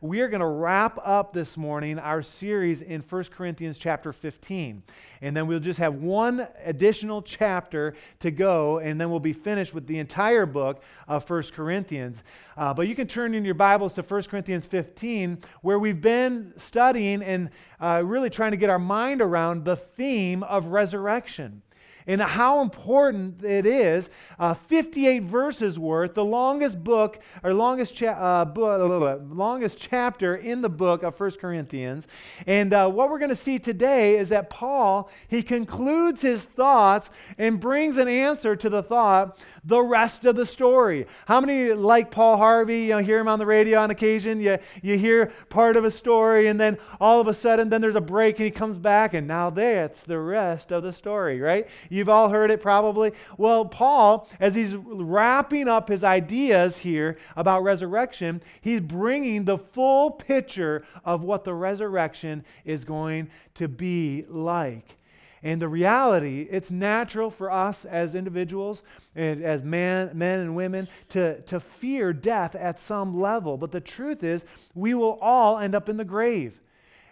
we are going to wrap up this morning our series in 1 Corinthians chapter 15. And then we'll just have one additional chapter to go, and then we'll be finished with the entire book of 1 Corinthians. Uh, but you can turn in your Bibles to 1 Corinthians 15, where we've been studying and uh, really trying to get our mind around the theme of resurrection and how important it is. Uh, 58 verses worth, the longest book or longest, cha- uh, longest chapter in the book of First Corinthians. And uh, what we're going to see today is that Paul, he concludes his thoughts and brings an answer to the thought the rest of the story. How many like Paul Harvey? You know, hear him on the radio on occasion. You, you hear part of a story, and then all of a sudden, then there's a break, and he comes back, and now that's the rest of the story, right? You've all heard it probably. Well, Paul, as he's wrapping up his ideas here about resurrection, he's bringing the full picture of what the resurrection is going to be like. And the reality, it's natural for us as individuals and as man, men and women to, to fear death at some level. But the truth is, we will all end up in the grave.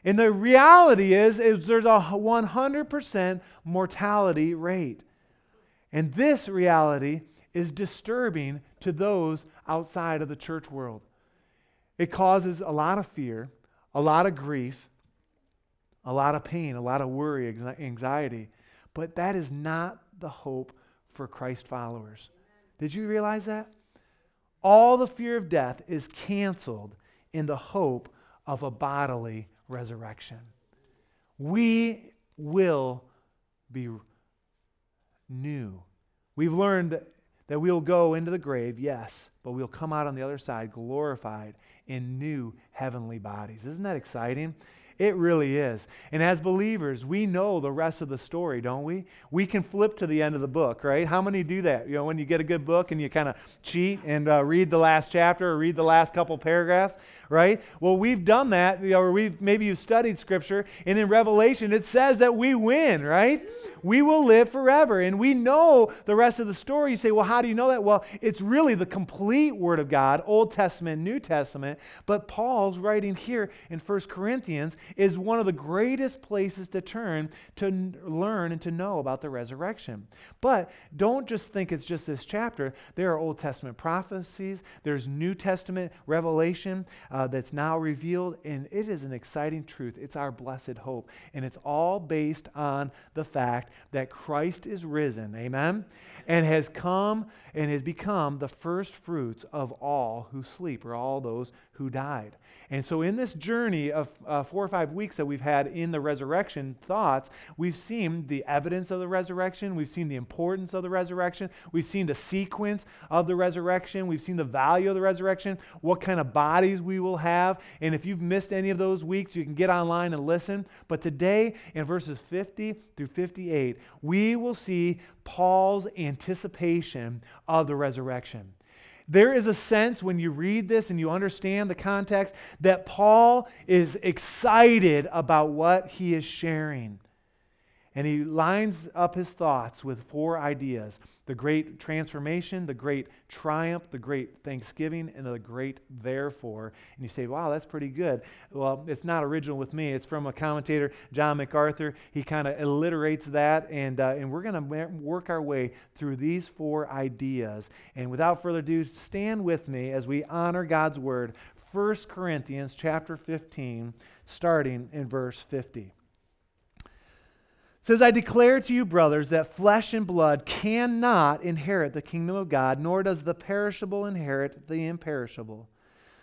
And the reality is, is there's a 100% mortality rate. And this reality is disturbing to those outside of the church world. It causes a lot of fear, a lot of grief, a lot of pain, a lot of worry, anxiety. But that is not the hope for Christ followers. Did you realize that? All the fear of death is canceled in the hope of a bodily resurrection. We will be new. We've learned that we'll go into the grave, yes, but we'll come out on the other side glorified in new heavenly bodies. Isn't that exciting? It really is. And as believers, we know the rest of the story, don't we? We can flip to the end of the book, right? How many do that? You know, when you get a good book and you kind of cheat and uh, read the last chapter or read the last couple paragraphs, right? Well, we've done that, you know, or we've maybe you've studied scripture, and in Revelation it says that we win, right? We will live forever. And we know the rest of the story. You say, well, how do you know that? Well, it's really the complete Word of God, Old Testament, New Testament. But Paul's writing here in 1 Corinthians is one of the greatest places to turn to learn and to know about the resurrection. But don't just think it's just this chapter. There are Old Testament prophecies, there's New Testament revelation uh, that's now revealed, and it is an exciting truth. It's our blessed hope. And it's all based on the fact that Christ is risen, amen, and has come and has become the first fruits of all who sleep, or all those who died. And so, in this journey of uh, four or five weeks that we've had in the resurrection thoughts, we've seen the evidence of the resurrection, we've seen the importance of the resurrection, we've seen the sequence of the resurrection, we've seen the value of the resurrection, what kind of bodies we will have. And if you've missed any of those weeks, you can get online and listen. But today, in verses 50 through 58, we will see Paul's anticipation of the resurrection. There is a sense when you read this and you understand the context that Paul is excited about what he is sharing. And he lines up his thoughts with four ideas the great transformation, the great triumph, the great thanksgiving, and the great therefore. And you say, wow, that's pretty good. Well, it's not original with me. It's from a commentator, John MacArthur. He kind of alliterates that, and, uh, and we're going to work our way through these four ideas. And without further ado, stand with me as we honor God's word. 1 Corinthians chapter 15, starting in verse 50 says, I declare to you, brothers, that flesh and blood cannot inherit the kingdom of God, nor does the perishable inherit the imperishable.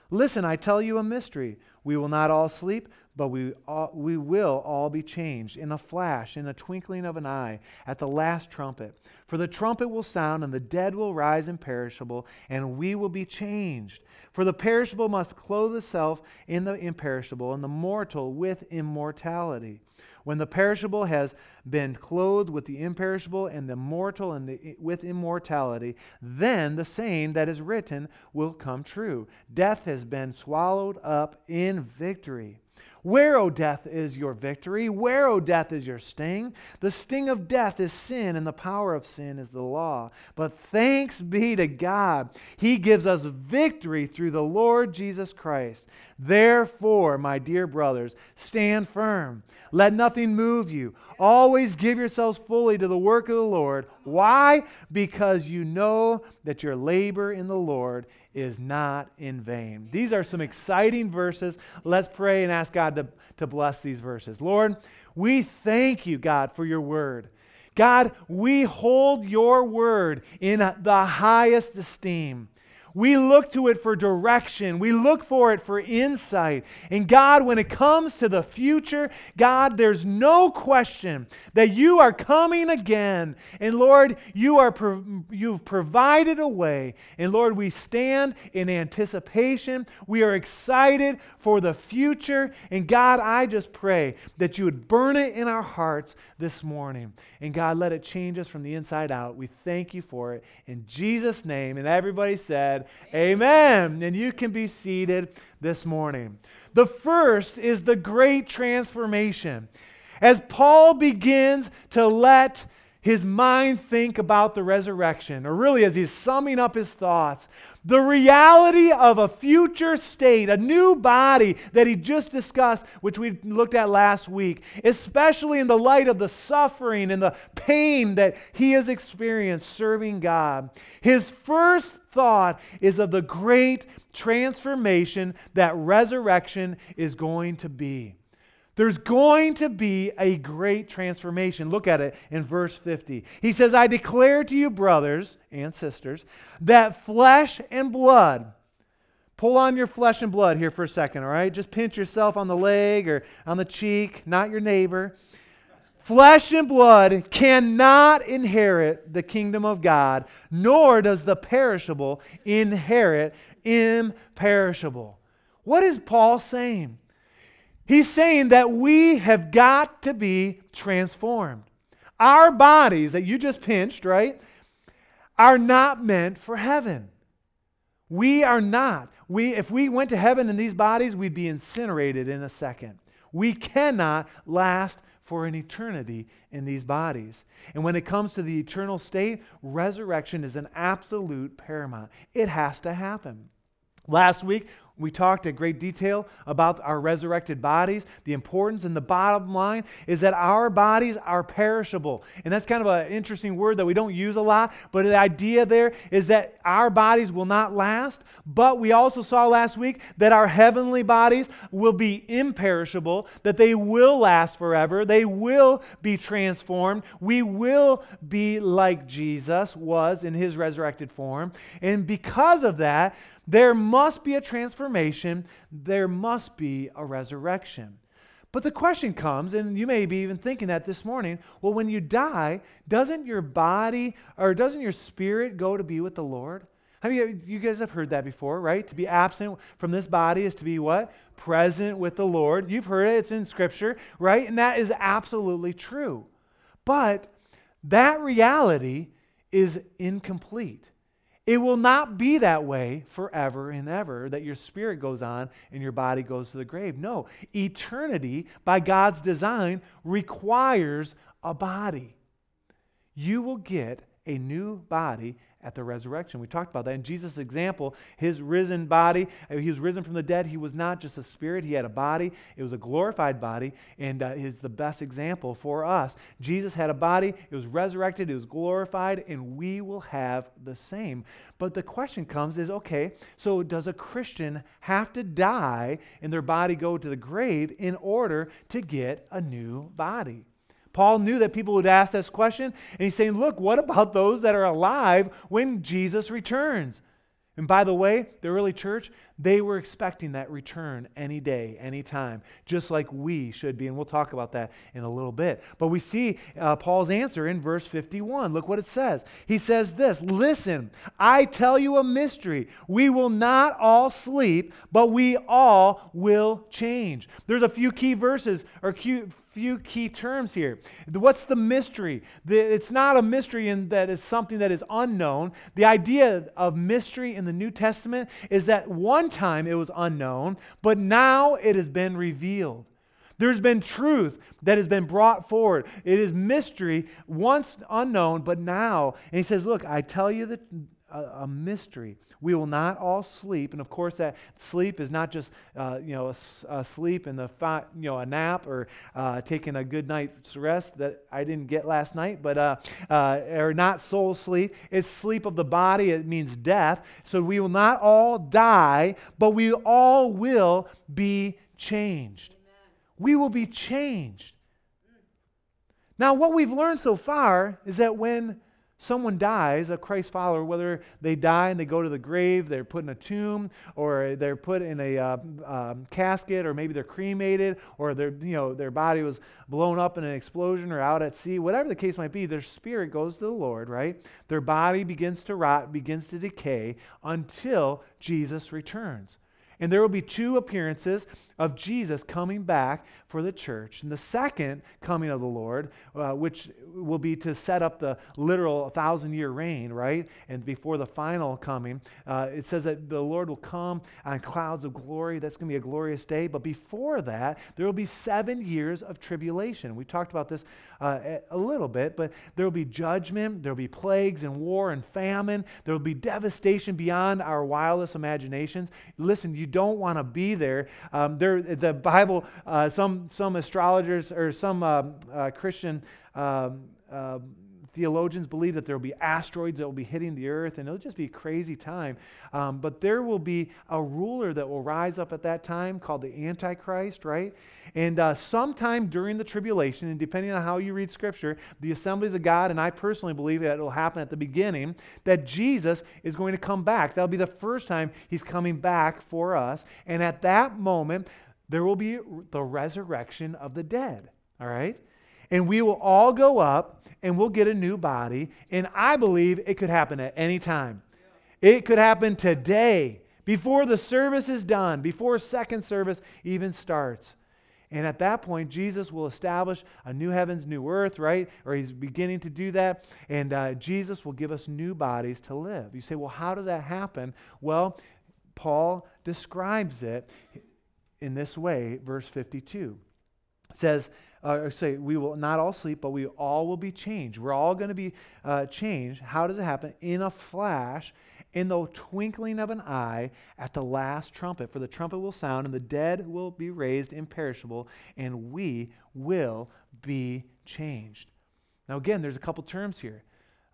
Listen, I tell you a mystery. We will not all sleep, but we, all, we will all be changed in a flash, in a twinkling of an eye, at the last trumpet. For the trumpet will sound, and the dead will rise imperishable, and we will be changed. For the perishable must clothe itself in the imperishable, and the mortal with immortality. When the perishable has been clothed with the imperishable, and the mortal and the, with immortality, then the saying that is written will come true Death has been swallowed up in victory. Where, O death, is your victory? Where, O death, is your sting? The sting of death is sin, and the power of sin is the law. But thanks be to God, He gives us victory through the Lord Jesus Christ. Therefore, my dear brothers, stand firm. Let nothing move you. Always give yourselves fully to the work of the Lord. Why? Because you know that your labor in the Lord is not in vain. These are some exciting verses. Let's pray and ask God to, to bless these verses. Lord, we thank you, God, for your word. God, we hold your word in the highest esteem. We look to it for direction. We look for it for insight. And God, when it comes to the future, God, there's no question that you are coming again. And Lord, you are you've provided a way. And Lord, we stand in anticipation. We are excited for the future. And God, I just pray that you would burn it in our hearts this morning. And God, let it change us from the inside out. We thank you for it. In Jesus' name. And everybody said, said, Amen. And you can be seated this morning. The first is the great transformation. As Paul begins to let his mind think about the resurrection, or really as he's summing up his thoughts, the reality of a future state, a new body that he just discussed, which we looked at last week, especially in the light of the suffering and the pain that he has experienced serving God. His first thought is of the great transformation that resurrection is going to be. There's going to be a great transformation. Look at it in verse 50. He says, I declare to you, brothers and sisters, that flesh and blood, pull on your flesh and blood here for a second, all right? Just pinch yourself on the leg or on the cheek, not your neighbor. Flesh and blood cannot inherit the kingdom of God, nor does the perishable inherit imperishable. What is Paul saying? He's saying that we have got to be transformed. Our bodies that you just pinched, right, are not meant for heaven. We are not. We, if we went to heaven in these bodies, we'd be incinerated in a second. We cannot last for an eternity in these bodies. And when it comes to the eternal state, resurrection is an absolute paramount. It has to happen. Last week, we talked in great detail about our resurrected bodies. The importance and the bottom line is that our bodies are perishable. And that's kind of an interesting word that we don't use a lot, but the idea there is that our bodies will not last. But we also saw last week that our heavenly bodies will be imperishable, that they will last forever, they will be transformed. We will be like Jesus was in his resurrected form. And because of that, there must be a transformation, there must be a resurrection. But the question comes, and you may be even thinking that this morning well, when you die, doesn't your body or doesn't your spirit go to be with the Lord? I mean, you guys have heard that before, right? To be absent from this body is to be what? Present with the Lord. You've heard it, it's in Scripture, right? And that is absolutely true. But that reality is incomplete. It will not be that way forever and ever, that your spirit goes on and your body goes to the grave. No, eternity, by God's design, requires a body. You will get a new body at the resurrection. We talked about that. In Jesus' example, his risen body, uh, he was risen from the dead. He was not just a spirit, he had a body. It was a glorified body, and uh, is the best example for us. Jesus had a body, it was resurrected, it was glorified, and we will have the same. But the question comes is okay, so does a Christian have to die and their body go to the grave in order to get a new body? Paul knew that people would ask this question, and he's saying, Look, what about those that are alive when Jesus returns? And by the way, the early church, they were expecting that return any day, any time, just like we should be. And we'll talk about that in a little bit. But we see uh, Paul's answer in verse 51. Look what it says. He says this Listen, I tell you a mystery. We will not all sleep, but we all will change. There's a few key verses or few few key terms here. What's the mystery? The, it's not a mystery in that it's something that is unknown. The idea of mystery in the New Testament is that one time it was unknown, but now it has been revealed. There's been truth that has been brought forward. It is mystery, once unknown, but now. And he says, Look, I tell you that a, mystery. We will not all sleep, and of course, that sleep is not just uh, you know a, a, sleep and the fi- you know a nap or uh, taking a good night's rest that I didn't get last night, but uh, uh, or not soul sleep. It's sleep of the body. It means death. So we will not all die, but we all will be changed we will be changed. Now, what we've learned so far is that when someone dies, a Christ follower, whether they die and they go to the grave, they're put in a tomb, or they're put in a uh, um, casket, or maybe they're cremated, or their, you know, their body was blown up in an explosion or out at sea, whatever the case might be, their spirit goes to the Lord, right? Their body begins to rot, begins to decay until Jesus returns. And there will be two appearances of Jesus coming back for the church. And the second coming of the Lord, uh, which will be to set up the literal thousand year reign, right? And before the final coming, uh, it says that the Lord will come on clouds of glory. That's going to be a glorious day. But before that, there will be seven years of tribulation. We talked about this uh, a little bit, but there will be judgment, there will be plagues and war and famine, there will be devastation beyond our wildest imaginations. Listen, you don't want to be there. Um, there there, the Bible, uh, some, some astrologers or some um, uh, Christian um, uh, theologians believe that there will be asteroids that will be hitting the earth and it'll just be a crazy time. Um, but there will be a ruler that will rise up at that time called the Antichrist, right? And uh, sometime during the tribulation, and depending on how you read Scripture, the assemblies of God, and I personally believe that it will happen at the beginning, that Jesus is going to come back. That'll be the first time he's coming back for us. And at that moment, there will be the resurrection of the dead. All right? And we will all go up and we'll get a new body. And I believe it could happen at any time. It could happen today, before the service is done, before second service even starts. And at that point, Jesus will establish a new heavens, new earth, right? Or he's beginning to do that. And uh, Jesus will give us new bodies to live. You say, well, how does that happen? Well, Paul describes it in this way, verse 52. It says, uh, say, we will not all sleep, but we all will be changed. We're all going to be uh, changed. How does it happen? In a flash, in the twinkling of an eye at the last trumpet. For the trumpet will sound, and the dead will be raised imperishable, and we will be changed. Now, again, there's a couple terms here.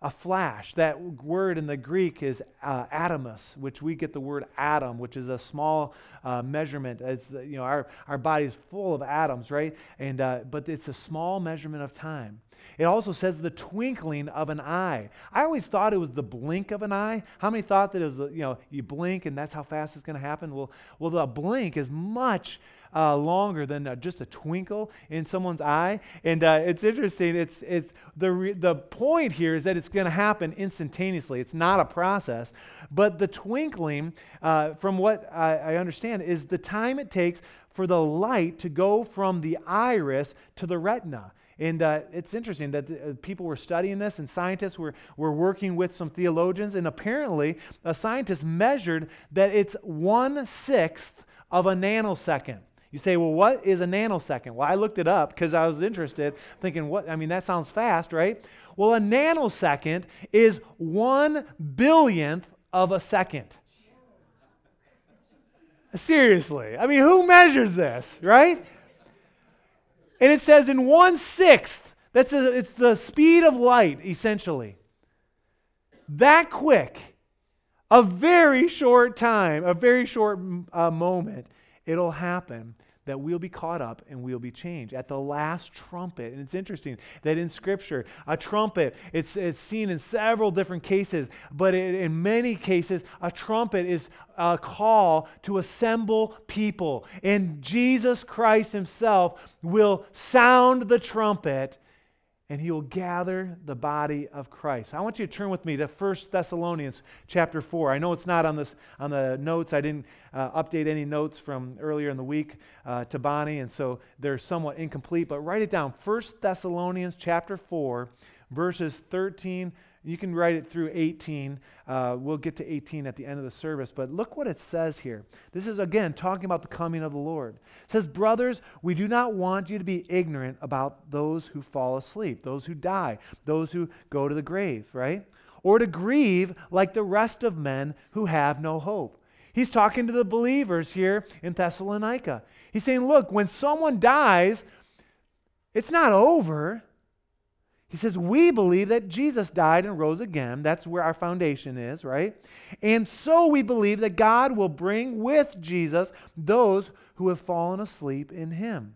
A flash. That word in the Greek is uh, atomus, which we get the word atom, which is a small uh, measurement. It's you know our our body is full of atoms, right? And uh, but it's a small measurement of time. It also says the twinkling of an eye. I always thought it was the blink of an eye. How many thought that it was the, you know, you blink and that's how fast it's going to happen? Well, well, the blink is much uh, longer than uh, just a twinkle in someone's eye. And uh, it's interesting. It's, it's the, re- the point here is that it's going to happen instantaneously. It's not a process. But the twinkling, uh, from what I, I understand, is the time it takes for the light to go from the iris to the retina. And uh, it's interesting that uh, people were studying this, and scientists were, were working with some theologians, and apparently, a scientist measured that it's one sixth of a nanosecond. You say, well, what is a nanosecond? Well, I looked it up because I was interested, thinking, what? I mean, that sounds fast, right? Well, a nanosecond is one billionth of a second. Seriously. I mean, who measures this, right? And it says in one sixth, that's a, it's the speed of light, essentially. That quick, a very short time, a very short uh, moment, it'll happen that we'll be caught up and we'll be changed at the last trumpet. And it's interesting that in Scripture, a trumpet, it's, it's seen in several different cases, but it, in many cases, a trumpet is a call to assemble people. And Jesus Christ Himself will sound the trumpet and he will gather the body of Christ. I want you to turn with me to 1 Thessalonians chapter 4. I know it's not on, this, on the notes. I didn't uh, update any notes from earlier in the week uh, to Bonnie, and so they're somewhat incomplete, but write it down. 1 Thessalonians chapter 4, verses 13 you can write it through 18. Uh, we'll get to 18 at the end of the service. But look what it says here. This is, again, talking about the coming of the Lord. It says, Brothers, we do not want you to be ignorant about those who fall asleep, those who die, those who go to the grave, right? Or to grieve like the rest of men who have no hope. He's talking to the believers here in Thessalonica. He's saying, Look, when someone dies, it's not over. He says, We believe that Jesus died and rose again. That's where our foundation is, right? And so we believe that God will bring with Jesus those who have fallen asleep in him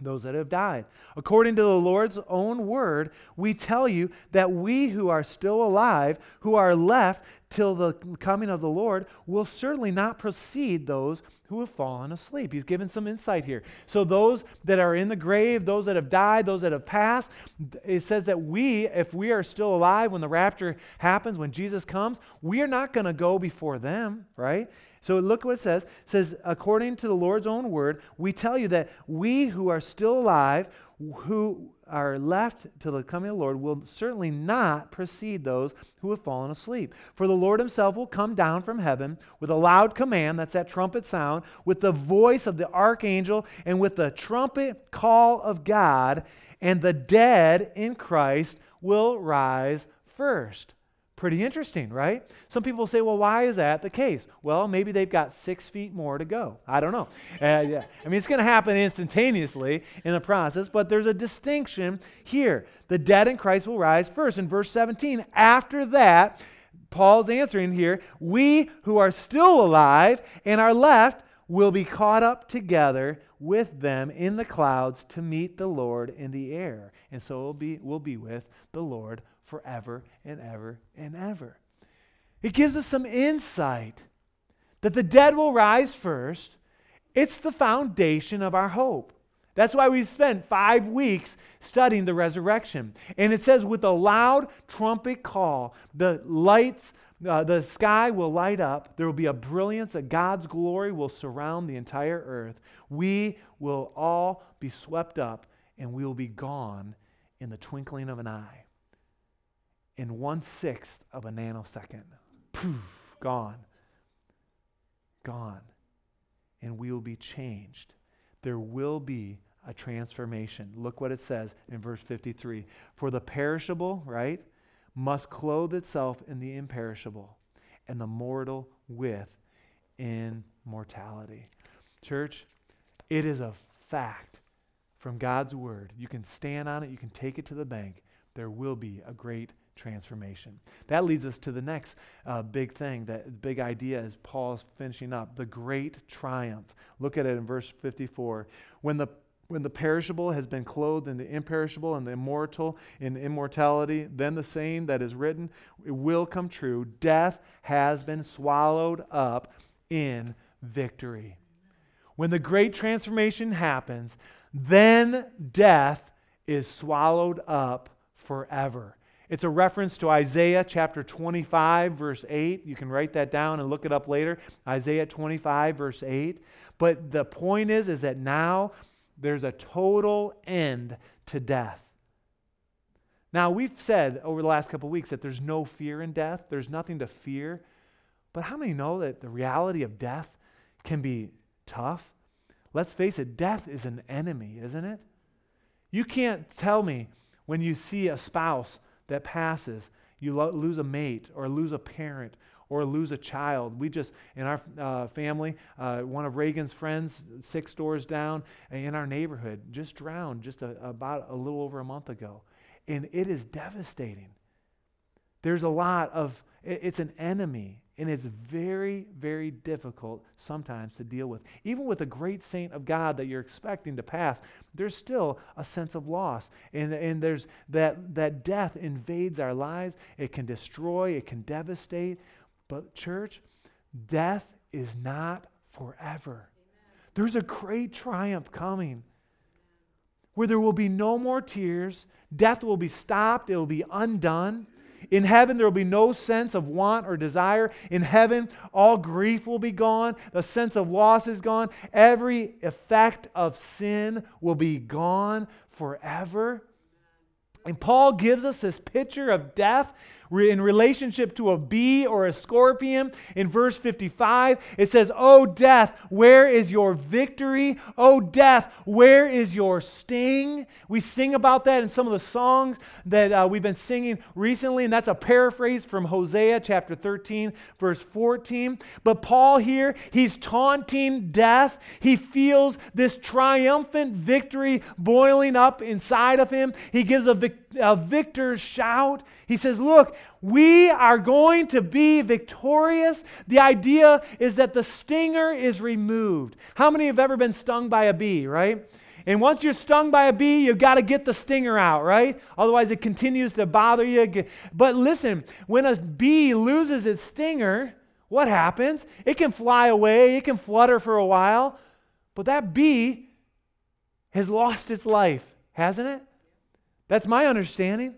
those that have died. According to the Lord's own word, we tell you that we who are still alive, who are left till the coming of the Lord, will certainly not precede those who have fallen asleep. He's given some insight here. So, those that are in the grave, those that have died, those that have passed, it says that we, if we are still alive when the rapture happens, when Jesus comes, we are not going to go before them, right? So look what it says. It says, according to the Lord's own word, we tell you that we who are still alive, who are left till the coming of the Lord, will certainly not precede those who have fallen asleep. For the Lord himself will come down from heaven with a loud command, that's that trumpet sound, with the voice of the archangel, and with the trumpet call of God, and the dead in Christ will rise first. Pretty interesting, right? Some people say, well, why is that the case? Well, maybe they've got six feet more to go. I don't know. Uh, yeah. I mean, it's going to happen instantaneously in the process, but there's a distinction here. The dead in Christ will rise first. In verse 17, after that, Paul's answering here, we who are still alive and are left will be caught up together with them in the clouds to meet the Lord in the air. And so we'll be, we'll be with the Lord forever and ever and ever. It gives us some insight that the dead will rise first. It's the foundation of our hope. That's why we spent five weeks studying the resurrection. And it says, with a loud trumpet call, the lights, uh, the sky will light up. There will be a brilliance, that God's glory will surround the entire earth. We will all be swept up, and we will be gone in the twinkling of an eye in one sixth of a nanosecond. Poof, gone. Gone. And we will be changed. There will be a transformation. Look what it says in verse 53 For the perishable, right, must clothe itself in the imperishable, and the mortal with immortality. Church, it is a fact from God's word. You can stand on it, you can take it to the bank. There will be a great transformation. That leads us to the next uh, big thing, that big idea as Paul's finishing up the great triumph. Look at it in verse 54. When the when the perishable has been clothed in the imperishable and the immortal in immortality, then the saying that is written it will come true death has been swallowed up in victory. When the great transformation happens, then death is swallowed up forever. It's a reference to Isaiah chapter 25, verse 8. You can write that down and look it up later. Isaiah 25, verse 8. But the point is, is that now there's a total end to death. Now, we've said over the last couple weeks that there's no fear in death, there's nothing to fear. But how many know that the reality of death can be tough? Let's face it, death is an enemy, isn't it? You can't tell me when you see a spouse that passes. You lo- lose a mate or lose a parent or lose a child. We just, in our uh, family, uh, one of Reagan's friends, six doors down in our neighborhood, just drowned just a, about a little over a month ago. And it is devastating. There's a lot of, it, it's an enemy. And it's very, very difficult sometimes to deal with. Even with a great saint of God that you're expecting to pass, there's still a sense of loss. And, and there's that, that death invades our lives. It can destroy, it can devastate. But, church, death is not forever. Amen. There's a great triumph coming. where there will be no more tears, death will be stopped, it will be undone. In heaven, there will be no sense of want or desire. In heaven, all grief will be gone. The sense of loss is gone. Every effect of sin will be gone forever. And Paul gives us this picture of death in relationship to a bee or a scorpion. In verse 55, it says, O death, where is your victory? O death, where is your sting? We sing about that in some of the songs that uh, we've been singing recently, and that's a paraphrase from Hosea chapter 13, verse 14. But Paul here, he's taunting death. He feels this triumphant victory boiling up inside of him. He gives a, vic- a victor's shout. He says, Look, we are going to be victorious. The idea is that the stinger is removed. How many have ever been stung by a bee, right? And once you're stung by a bee, you've got to get the stinger out, right? Otherwise, it continues to bother you. But listen, when a bee loses its stinger, what happens? It can fly away, it can flutter for a while, but that bee has lost its life, hasn't it? That's my understanding.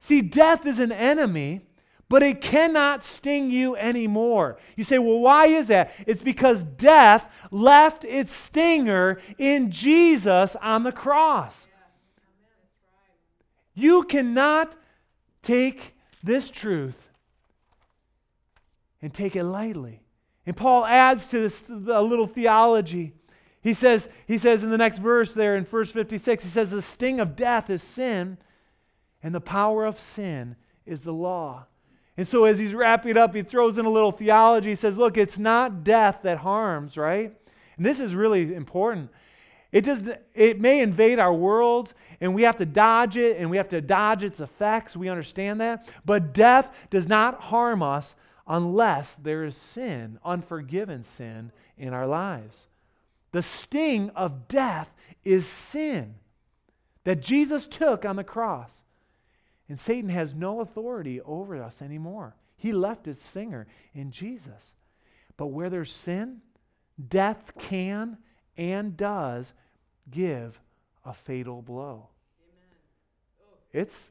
See, death is an enemy, but it cannot sting you anymore. You say, well, why is that? It's because death left its stinger in Jesus on the cross. You cannot take this truth and take it lightly. And Paul adds to this a little theology. He says, he says in the next verse there in verse 56, he says, The sting of death is sin, and the power of sin is the law. And so as he's wrapping it up, he throws in a little theology. He says, Look, it's not death that harms, right? And this is really important. It, does, it may invade our worlds, and we have to dodge it, and we have to dodge its effects. We understand that. But death does not harm us unless there is sin, unforgiven sin in our lives. The sting of death is sin that Jesus took on the cross. And Satan has no authority over us anymore. He left its stinger in Jesus. But where there's sin, death can and does give a fatal blow. It's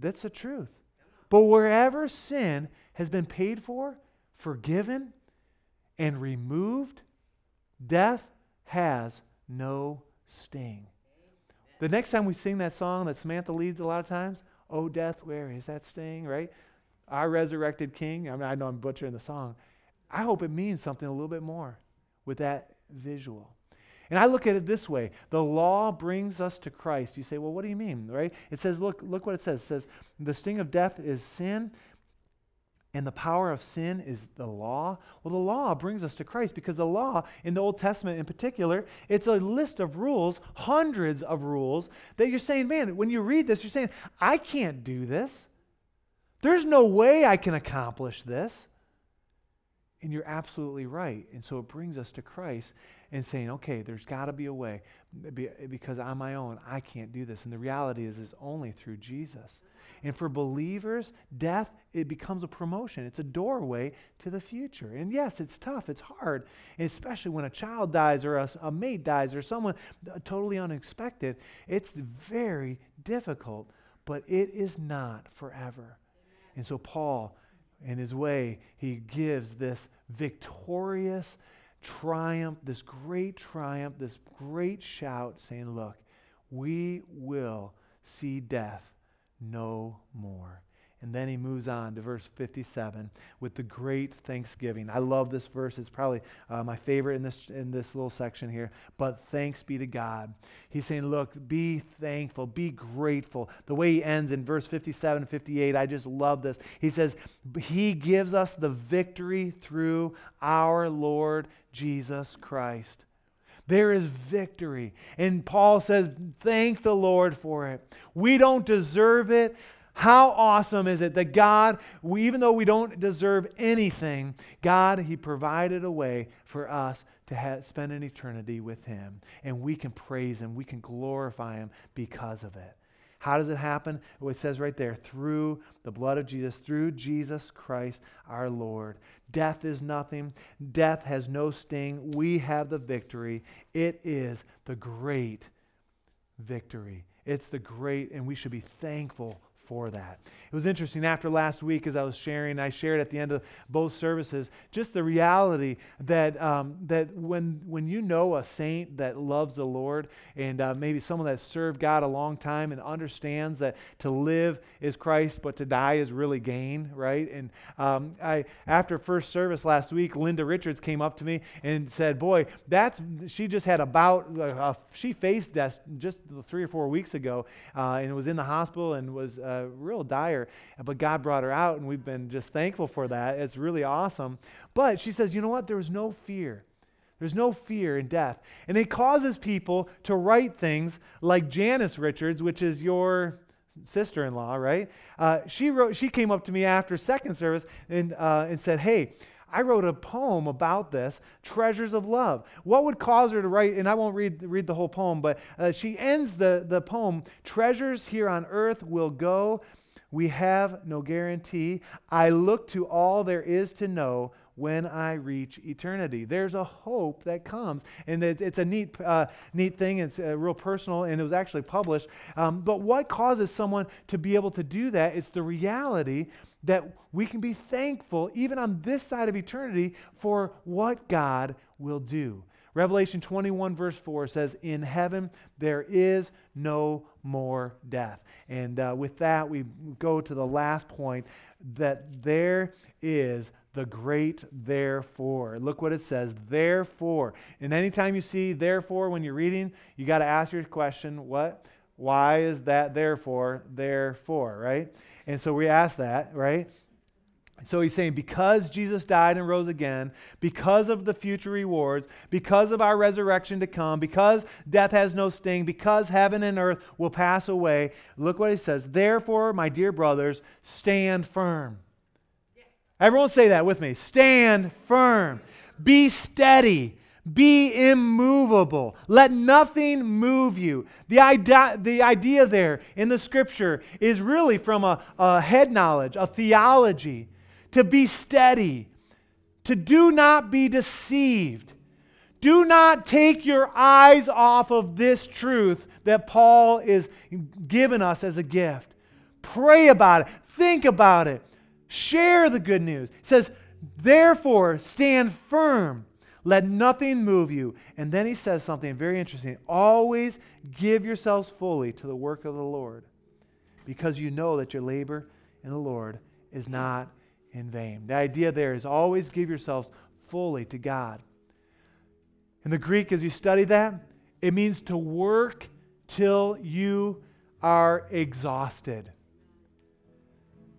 that's the truth. But wherever sin has been paid for, forgiven, and removed, death has no sting. The next time we sing that song that Samantha leads a lot of times, Oh, death, where is that sting, right? Our resurrected king. I mean, I know I'm butchering the song. I hope it means something a little bit more with that visual. And I look at it this way the law brings us to Christ. You say, well, what do you mean, right? It says, look, look what it says. It says, the sting of death is sin, and the power of sin is the law. Well, the law brings us to Christ because the law, in the Old Testament in particular, it's a list of rules, hundreds of rules, that you're saying, man, when you read this, you're saying, I can't do this. There's no way I can accomplish this. And you're absolutely right. And so it brings us to Christ and saying, okay, there's got to be a way because on my own, I can't do this. And the reality is, it's only through Jesus. And for believers, death, it becomes a promotion. It's a doorway to the future. And yes, it's tough, it's hard, especially when a child dies or a, a mate dies or someone uh, totally unexpected. It's very difficult, but it is not forever. And so, Paul, in his way, he gives this victorious triumph, this great triumph, this great shout, saying, Look, we will see death no more. And then he moves on to verse 57 with the great thanksgiving. I love this verse. It's probably uh, my favorite in this, in this little section here. But thanks be to God. He's saying, look, be thankful, be grateful. The way he ends in verse 57 and 58, I just love this. He says, He gives us the victory through our Lord Jesus Christ. There is victory. And Paul says, Thank the Lord for it. We don't deserve it. How awesome is it that God, we, even though we don't deserve anything, God, He provided a way for us to spend an eternity with Him. And we can praise Him, we can glorify Him because of it. How does it happen? It says right there through the blood of Jesus, through Jesus Christ our Lord. Death is nothing, death has no sting. We have the victory. It is the great victory. It's the great, and we should be thankful for that. It was interesting after last week as I was sharing, I shared at the end of both services, just the reality that, um, that when, when you know a saint that loves the Lord and uh, maybe someone that served God a long time and understands that to live is Christ, but to die is really gain, right? And um, I, after first service last week, Linda Richards came up to me and said, Boy, that's, she just had about, uh, she faced death just three or four weeks ago uh, and was in the hospital and was uh, real dire. But God brought her out, and we've been just thankful for that. It's really awesome. But she says, you know what? There was no fear. There's no fear in death. And it causes people to write things like Janice Richards, which is your sister-in-law, right? Uh, she wrote. She came up to me after second service and uh, and said, "Hey, I wrote a poem about this, Treasures of Love. What would cause her to write, and I won't read, read the whole poem, but uh, she ends the, the poem Treasures here on earth will go. We have no guarantee. I look to all there is to know when I reach eternity. There's a hope that comes. And it, it's a neat, uh, neat thing. It's uh, real personal, and it was actually published. Um, but what causes someone to be able to do that? It's the reality that we can be thankful, even on this side of eternity, for what God will do. Revelation 21, verse 4 says, In heaven there is no more death. And uh, with that, we go to the last point that there is the great therefore. Look what it says, therefore. And anytime you see therefore when you're reading, you got to ask your question, what? Why is that therefore, therefore, right? And so we ask that, right? So he's saying, because Jesus died and rose again, because of the future rewards, because of our resurrection to come, because death has no sting, because heaven and earth will pass away, look what he says. Therefore, my dear brothers, stand firm. Everyone say that with me. Stand firm. Be steady. Be immovable. Let nothing move you. The idea, the idea there in the scripture is really from a, a head knowledge, a theology, to be steady, to do not be deceived. Do not take your eyes off of this truth that Paul is giving us as a gift. Pray about it, think about it, share the good news. It says, therefore, stand firm let nothing move you. And then he says something very interesting. Always give yourselves fully to the work of the Lord, because you know that your labor in the Lord is not in vain. The idea there is always give yourselves fully to God. In the Greek, as you study that, it means to work till you are exhausted.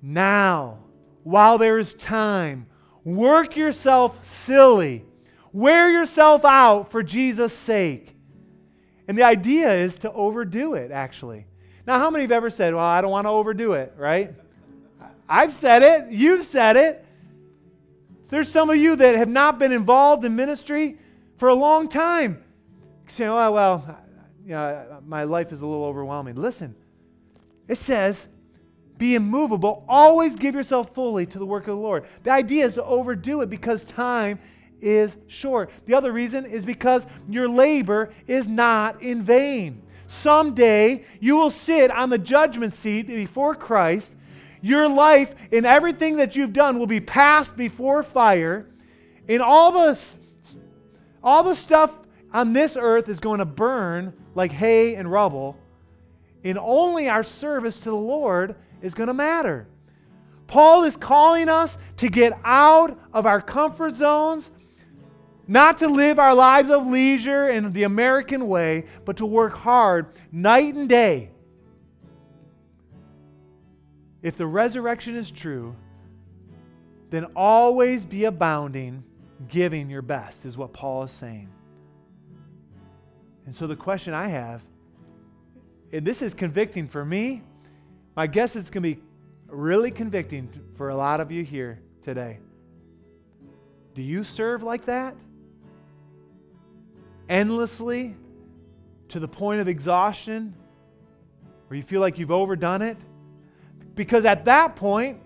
Now, while there is time, work yourself silly Wear yourself out for Jesus' sake. And the idea is to overdo it, actually. Now, how many have ever said, Well, I don't want to overdo it, right? I've said it. You've said it. There's some of you that have not been involved in ministry for a long time. Saying, Oh, well, you know, my life is a little overwhelming. Listen, it says, be immovable. Always give yourself fully to the work of the Lord. The idea is to overdo it because time is short. The other reason is because your labor is not in vain. Someday you will sit on the judgment seat before Christ. Your life and everything that you've done will be passed before fire. And all the, all the stuff on this earth is going to burn like hay and rubble. And only our service to the Lord is going to matter. Paul is calling us to get out of our comfort zones not to live our lives of leisure in the American way, but to work hard night and day. If the resurrection is true, then always be abounding, giving your best, is what Paul is saying. And so the question I have, and this is convicting for me, my guess it's going to be really convicting for a lot of you here today. Do you serve like that? endlessly to the point of exhaustion where you feel like you've overdone it? Because at that point,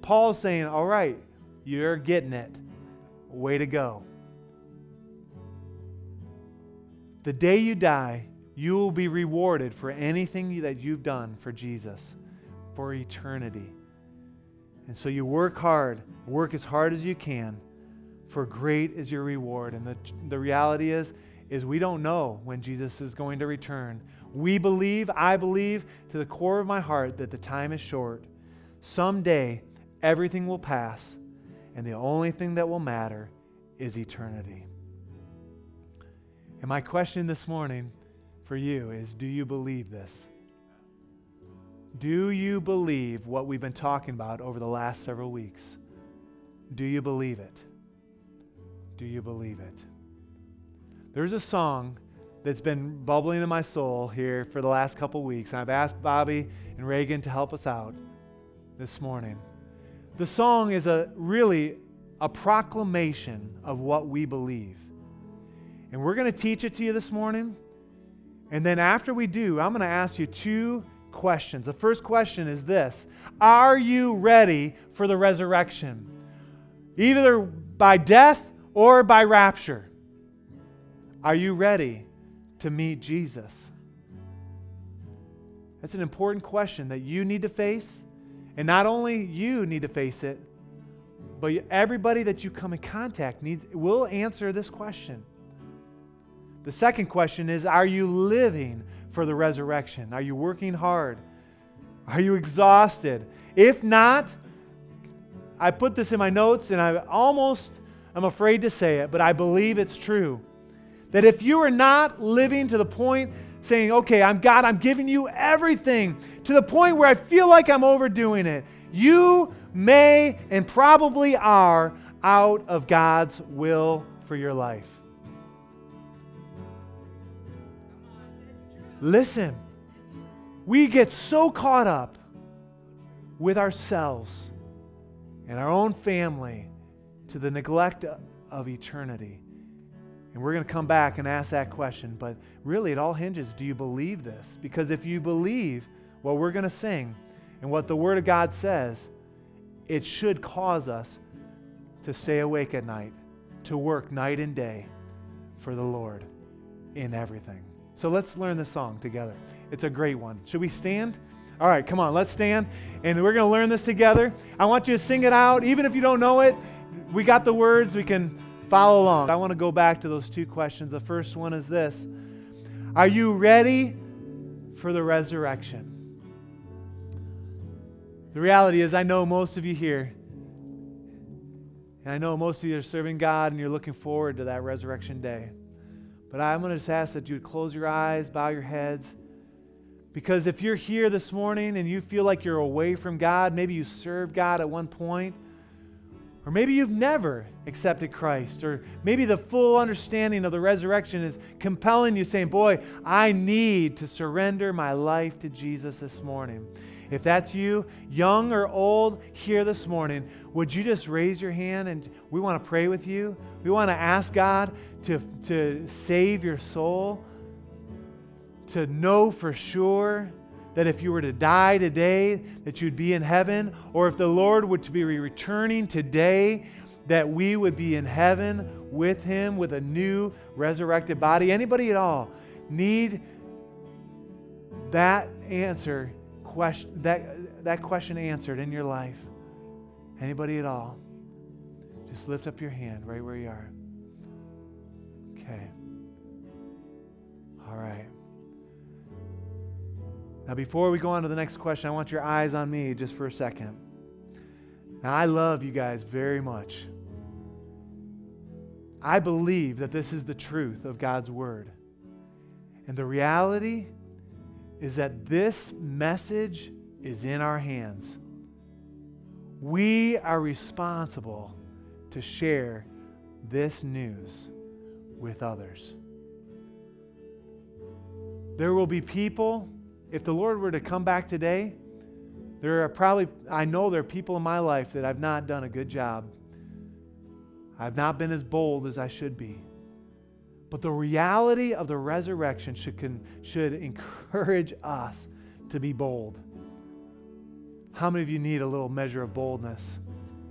Paul's saying, All right, you're getting it. Way to go. The day you die, you will be rewarded for anything that you've done for Jesus for eternity. And so you work hard, work as hard as you can, for great is your reward. And the, the reality is, is we don't know when Jesus is going to return. We believe, I believe to the core of my heart that the time is short. Someday, everything will pass, and the only thing that will matter is eternity. And my question this morning for you is do you believe this? Do you believe what we've been talking about over the last several weeks? Do you believe it? Do you believe it? There's a song that's been bubbling in my soul here for the last couple weeks. And I've asked Bobby and Reagan to help us out this morning. The song is a really a proclamation of what we believe. And we're going to teach it to you this morning. And then after we do, I'm going to ask you two questions. The first question is this Are you ready for the resurrection? Either by death or by rapture. Are you ready to meet Jesus? That's an important question that you need to face. And not only you need to face it, but everybody that you come in contact needs will answer this question. The second question is Are you living for the resurrection? Are you working hard? Are you exhausted? If not, I put this in my notes and I almost am afraid to say it, but I believe it's true. That if you are not living to the point saying, okay, I'm God, I'm giving you everything, to the point where I feel like I'm overdoing it, you may and probably are out of God's will for your life. Listen, we get so caught up with ourselves and our own family to the neglect of eternity. And we're going to come back and ask that question. But really, it all hinges do you believe this? Because if you believe what we're going to sing and what the Word of God says, it should cause us to stay awake at night, to work night and day for the Lord in everything. So let's learn the song together. It's a great one. Should we stand? All right, come on, let's stand. And we're going to learn this together. I want you to sing it out. Even if you don't know it, we got the words. We can follow along. I want to go back to those two questions. The first one is this Are you ready for the resurrection? The reality is, I know most of you here, and I know most of you are serving God and you're looking forward to that resurrection day. But I'm going to just ask that you would close your eyes, bow your heads. Because if you're here this morning and you feel like you're away from God, maybe you served God at one point, or maybe you've never accepted Christ, or maybe the full understanding of the resurrection is compelling you, saying, Boy, I need to surrender my life to Jesus this morning. If that's you, young or old, here this morning, would you just raise your hand and we want to pray with you? We want to ask God to, to save your soul, to know for sure that if you were to die today, that you'd be in heaven, or if the Lord were to be returning today, that we would be in heaven with him with a new resurrected body. Anybody at all need that answer question, that, that question answered in your life? Anybody at all? Just lift up your hand right where you are. Okay. All right. Now, before we go on to the next question, I want your eyes on me just for a second. Now, I love you guys very much. I believe that this is the truth of God's Word. And the reality is that this message is in our hands. We are responsible to share this news with others. There will be people, if the Lord were to come back today, there are probably, I know there are people in my life that I've not done a good job. I've not been as bold as I should be. But the reality of the resurrection should, should encourage us to be bold. How many of you need a little measure of boldness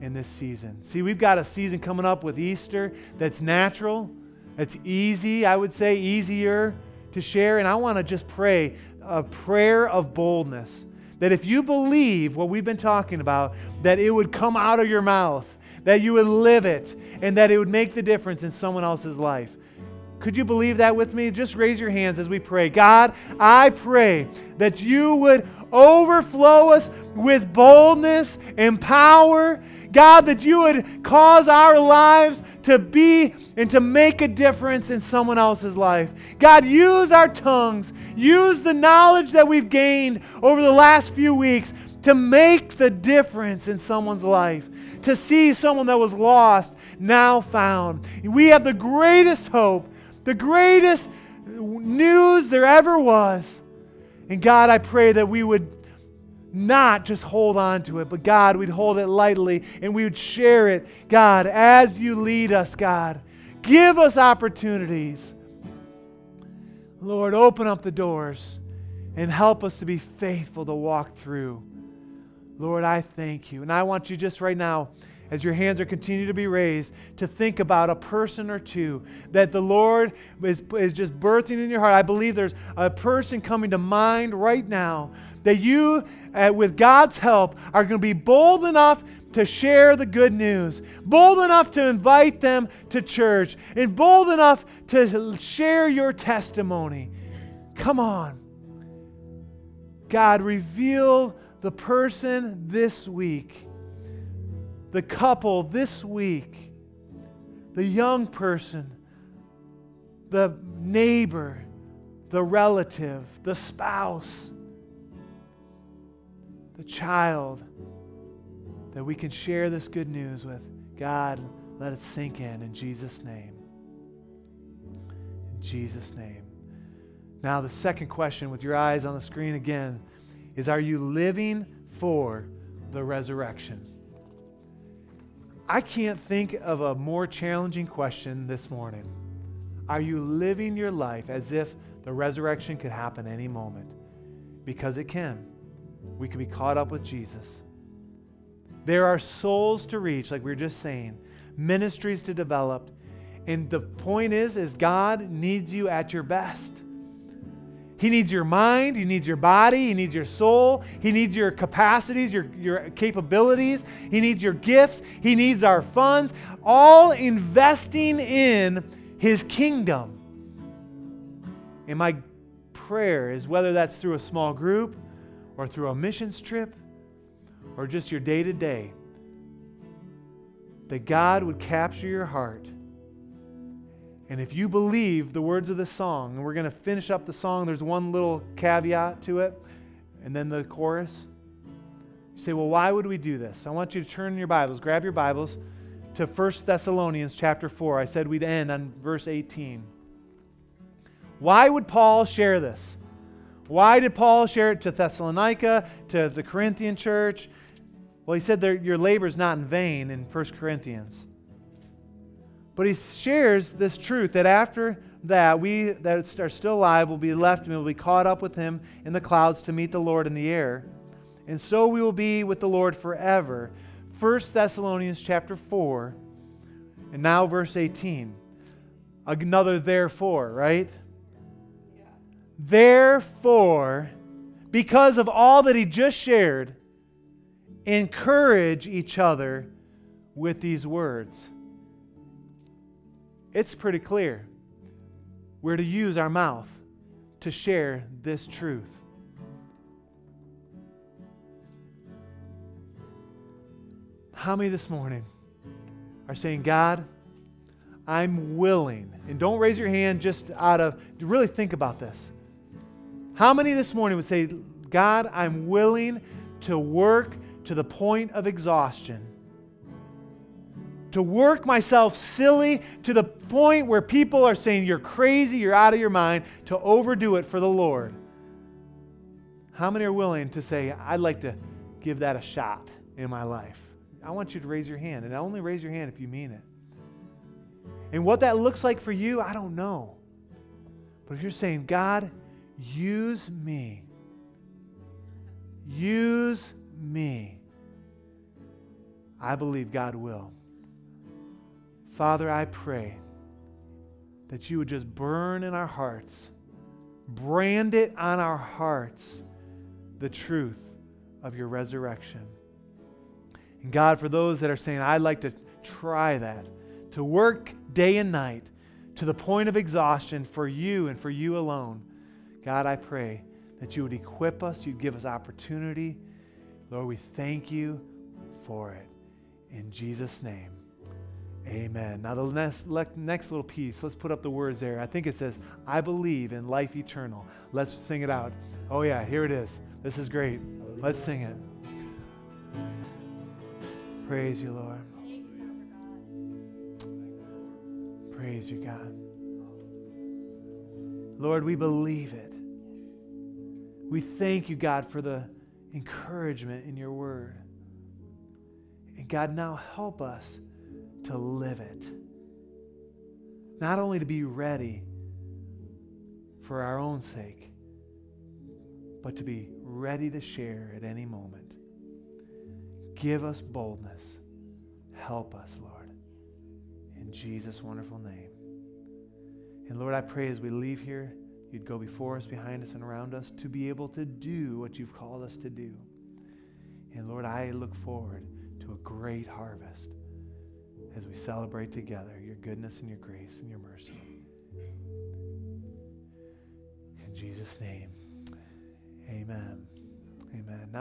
in this season? See, we've got a season coming up with Easter that's natural, that's easy, I would say, easier to share, and I want to just pray a prayer of boldness. That if you believe what we've been talking about, that it would come out of your mouth, that you would live it, and that it would make the difference in someone else's life. Could you believe that with me? Just raise your hands as we pray. God, I pray that you would overflow us with boldness and power. God, that you would cause our lives to be and to make a difference in someone else's life. God, use our tongues, use the knowledge that we've gained over the last few weeks to make the difference in someone's life, to see someone that was lost now found. We have the greatest hope, the greatest news there ever was. And God, I pray that we would not just hold on to it, but God, we'd hold it lightly and we would share it, God, as you lead us, God. Give us opportunities. Lord, open up the doors and help us to be faithful to walk through. Lord, I thank you. And I want you just right now, as your hands are continuing to be raised, to think about a person or two that the Lord is, is just birthing in your heart. I believe there's a person coming to mind right now that you, uh, with God's help, are going to be bold enough to share the good news, bold enough to invite them to church, and bold enough to share your testimony. Come on. God, reveal the person this week, the couple this week, the young person, the neighbor, the relative, the spouse the child that we can share this good news with. God, let it sink in in Jesus' name. In Jesus' name. Now, the second question, with your eyes on the screen again, is Are you living for the resurrection? I can't think of a more challenging question this morning. Are you living your life as if the resurrection could happen any moment? Because it can we can be caught up with Jesus. There are souls to reach, like we were just saying, ministries to develop. And the point is, is God needs you at your best. He needs your mind, He needs your body, He needs your soul, He needs your capacities, your, your capabilities, He needs your gifts, He needs our funds, all investing in His kingdom. And my prayer is whether that's through a small group, or through a missions trip or just your day to day, that God would capture your heart. And if you believe the words of the song, and we're going to finish up the song, there's one little caveat to it, and then the chorus. You say, well, why would we do this? I want you to turn in your Bibles, grab your Bibles to 1 Thessalonians chapter 4. I said we'd end on verse 18. Why would Paul share this? Why did Paul share it to Thessalonica, to the Corinthian church? Well, he said your labor is not in vain in 1 Corinthians. But he shares this truth that after that, we that are still alive will be left and will be caught up with him in the clouds to meet the Lord in the air. And so we will be with the Lord forever. 1 Thessalonians chapter 4, and now verse 18. Another therefore, right? Therefore, because of all that he just shared, encourage each other with these words. It's pretty clear. We're to use our mouth to share this truth. How many this morning are saying, God, I'm willing, and don't raise your hand just out of, really think about this. How many this morning would say, God, I'm willing to work to the point of exhaustion? To work myself silly to the point where people are saying, You're crazy, you're out of your mind, to overdo it for the Lord. How many are willing to say, I'd like to give that a shot in my life? I want you to raise your hand, and I only raise your hand if you mean it. And what that looks like for you, I don't know. But if you're saying, God, Use me. Use me. I believe God will. Father, I pray that you would just burn in our hearts brand it on our hearts the truth of your resurrection. And God, for those that are saying, I'd like to try that, to work day and night to the point of exhaustion for you and for you alone, God, I pray that you would equip us, you'd give us opportunity. Lord, we thank you for it. In Jesus' name, amen. Now, the next, next little piece, let's put up the words there. I think it says, I believe in life eternal. Let's sing it out. Oh, yeah, here it is. This is great. Let's sing it. Praise you, Lord. Praise you, God. Lord, we believe it. We thank you, God, for the encouragement in your word. And God, now help us to live it. Not only to be ready for our own sake, but to be ready to share at any moment. Give us boldness. Help us, Lord. In Jesus' wonderful name. And Lord, I pray as we leave here, you'd go before us, behind us, and around us to be able to do what you've called us to do. And Lord, I look forward to a great harvest as we celebrate together your goodness and your grace and your mercy. In Jesus' name, amen. Amen. Now